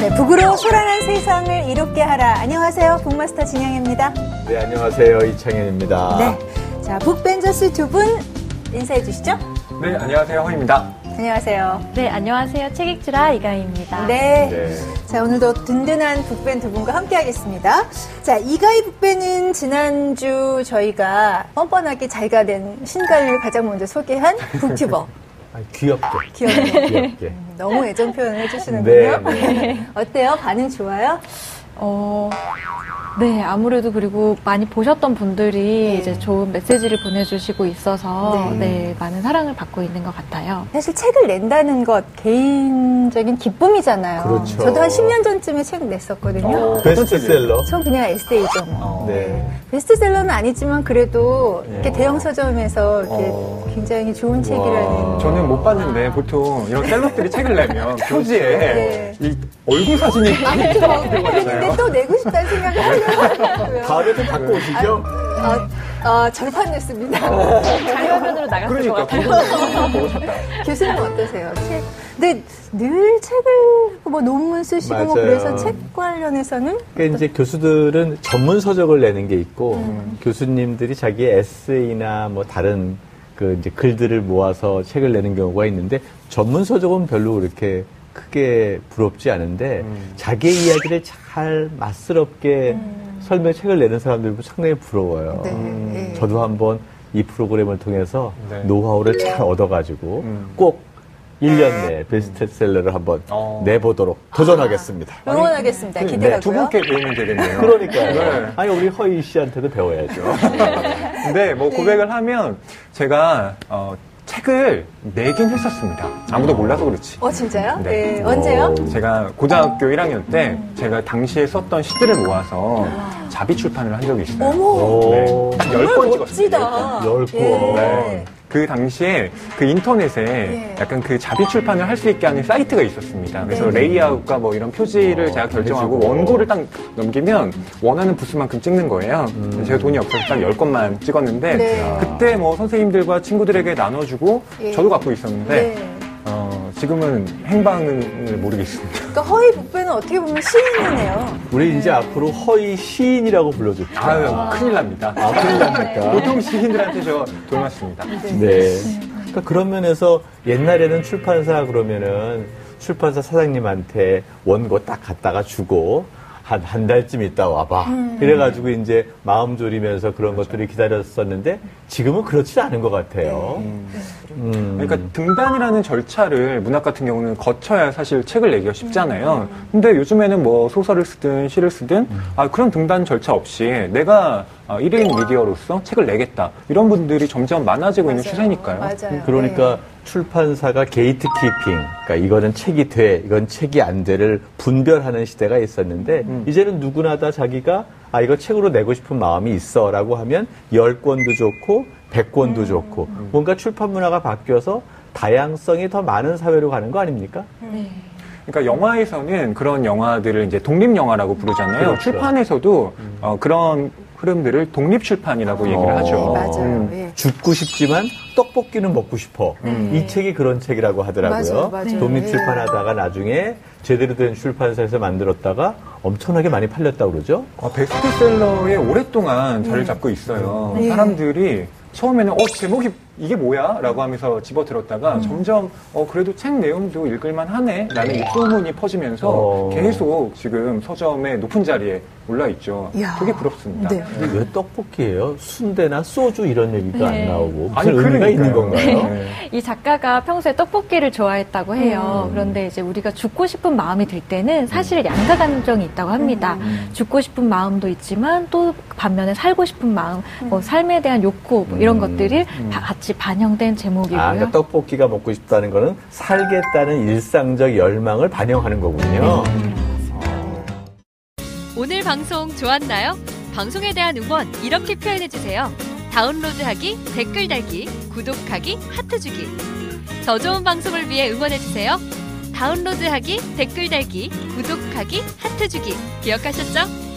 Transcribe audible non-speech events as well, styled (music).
네, 북으로 소란한 세상을 이롭게 하라. 안녕하세요. 북마스터 진영입니다. 네, 안녕하세요. 이창현입니다. 네. 자, 북벤저스 두 분 인사해 주시죠. 네, 안녕하세요. 허입니다. 안녕하세요. 네, 안녕하세요. 책익주라 이가희입니다. 네. 네. 자, 오늘도 든든한 북벤 두 분과 함께 하겠습니다. 자, 이가희 북벤은 지난주 저희가 뻔뻔하게 자기가 낸 신간을 가장 먼저 소개한 (laughs) 북튜버. 아, 귀엽게. 귀엽네요. 귀엽게. (laughs) 너무 애정 표현을 해주시는군요. 네, (laughs) 어때요? 반응 좋아요? 어, 네, 아무래도 그리고 많이 보셨던 분들이 네. 이제 좋은 메시지를 보내주시고 있어서 네. 네. 많은 사랑을 받고 있는 것 같아요. 사실 책을 낸다는 것 개인적인 기쁨이잖아요. 그렇죠. 저도 한 10년 전쯤에 책 냈었거든요. 어, 베스트셀러. 전 그냥 에세이죠. 뭐. 어. 네. 베스트셀러는 아니지만 그래도 이렇게 네. 대형 서점에서 이렇게 어. 굉장히 좋은 책이라는. 저는 못 봤는데 보통 이런 셀럽들이 책을 내면 표지에 (laughs) 네. 이 얼굴 사진이 아무튼 뭐 들어가 그랬는데 있잖아요. 또 내고 싶다는 생각을 (laughs) 다음에 또 갖고 오시죠? 어, 어, 절판 냈습니다. 자유화면으로 나갔을 그러니까 것 같아요. 그거 보고 싶다. 교수님 어떠세요? 책. 근데 늘 책을 뭐 논문 쓰시고 뭐 맞아요. 그래서 책 관련해서는 그러니까 이제 교수들은 전문 서적을 내는 게 있고 음. 교수님들이 자기의 에세이나 뭐 다른 그 이제 글들을 모아서 책을 내는 경우가 있는데 전문 서적은 별로 그렇게 크게 부럽지 않은데 음. 자기의 이야기를 잘 맛스럽게 설명 책을 내는 사람들 보면 상당히 부러워요. 음. 네. 네. 저도 한번 이 프로그램을 통해서 네. 노하우를 잘 얻어가지고 음. 꼭 1년 내에 베스트셀러를 한번 어. 내보도록 도전하겠습니다. 응원하겠습니다. 네, 기대하고요. 두 분께 배우면 되겠네요. 그러니까요. 네. 아니 우리 허희 씨한테도 배워야죠. 근데 (laughs) 뭐 고백을 하면 제가 어, 책을 내긴 했었습니다. 아무도 몰라서 그렇지. 어 진짜요? 네. 네. 언제요? 제가 고등학교 1학년 때 제가 당시에 썼던 시들을 모아서 자비 출판을 한 적이 있어요. 어머. 오. 네. 열 정말 권 멋지다. 찍었어요. 열 권. 예. 그 당시에 그 인터넷에 예. 약간 그 자비 출판을 할 수 있게 하는 사이트가 있었습니다. 그래서 네. 레이아웃과 뭐 이런 표지를 어, 제가 결정하고 해주고. 원고를 딱 넘기면 원하는 부수만큼 찍는 거예요. 제가 돈이 없어서 딱 10건만 찍었는데 네. 그때 뭐 선생님들과 친구들에게 나눠주고 예. 저도 갖고 있었는데 네. 어, 지금은 행방을 모르겠습니다. 그러니까 허위 북배는 어떻게 보면 시인이네요. 우리 이제 앞으로 허희 시인이라고 불러줍시다. 아유, 큰일 납니다. 아, 큰일 납니까? 보통 시인들한테 저 돌맞습니다. 네. 그러니까 그런 면에서 옛날에는 출판사 그러면은 출판사 사장님한테 원고 딱 갖다가 주고 한, 한 달쯤 있다 와봐. 음. 이래가지고 이제 마음 졸이면서 그런 것들을 기다렸었는데 지금은 그렇지 않은 것 같아요. 음. 그러니까 등단이라는 절차를 문학 같은 경우는 거쳐야 사실 책을 내기가 쉽잖아요. 근데 요즘에는 뭐 소설을 쓰든 시를 쓰든 아, 그런 등단 절차 없이 내가 아, 1인 미디어로서 책을 내겠다. 이런 분들이 점점 많아지고 있는 맞아요. 추세니까요. 맞아요. 그러니까 네. 출판사가 gatekeeping, 그러니까 이거는 책이 돼, 이건 책이 안 돼를 분별하는 시대가 있었는데, 음. 이제는 누구나 다 자기가, 아, 이거 책으로 내고 싶은 마음이 있어, 라고 하면, 열권도 좋고, 백권도 좋고, 뭔가 출판 문화가 바뀌어서 다양성이 더 많은 사회로 가는 거 아닙니까? 네. 그러니까 영화에서는 그런 영화들을 이제 독립 영화라고 부르잖아요. 그렇죠. 출판에서도 어, 그런 흐름들을 독립 출판이라고 얘기를 어. 하죠. 네, 맞아요. 음. 예. 죽고 싶지만 떡볶이는 먹고 싶어. 음. 이 책이 그런 책이라고 하더라고요. 맞아요, 맞아요. 독립 예. 출판하다가 나중에 제대로 된 출판사에서 만들었다가 엄청나게 많이 팔렸다고 그러죠. 어, 베스트셀러에 오랫동안 자리를 잡고 있어요. 네. 사람들이 처음에는 어 제목이 이게 뭐야? 라고 하면서 집어들었다가 음. 점점 어 그래도 책 내용도 읽을만 하네 라는 이 소문이 퍼지면서 어. 계속 지금 서점의 높은 자리에 올라 있죠. 이야. 되게 부럽습니다. 네. 근데 왜 떡볶이예요? 순대나 소주 이런 얘기가 네. 안 나오고 무슨 아니, 의미가 있는 그러니까요. 건가요? 네. 이 작가가 평소에 떡볶이를 좋아했다고 해요. 음. 그런데 이제 우리가 죽고 싶은 마음이 들 때는 사실 양가 감정이 있다고 합니다. 음. 죽고 싶은 마음도 있지만 또 반면에 살고 싶은 마음, 뭐 삶에 대한 욕구 뭐 이런 음. 것들이 다 같이 반영된 제목이고요. 아, 그러니까 떡볶이가 먹고 싶다는 거는 살겠다는 일상적 열망을 반영하는 거군요. 오늘 방송 좋았나요? 방송에 대한 응원 이렇게 표현해 주세요. 다운로드하기, 댓글 달기, 구독하기, 하트 주기. 더 좋은 방송을 위해 응원해 주세요. 다운로드하기, 댓글 달기, 구독하기, 하트 주기. 기억하셨죠?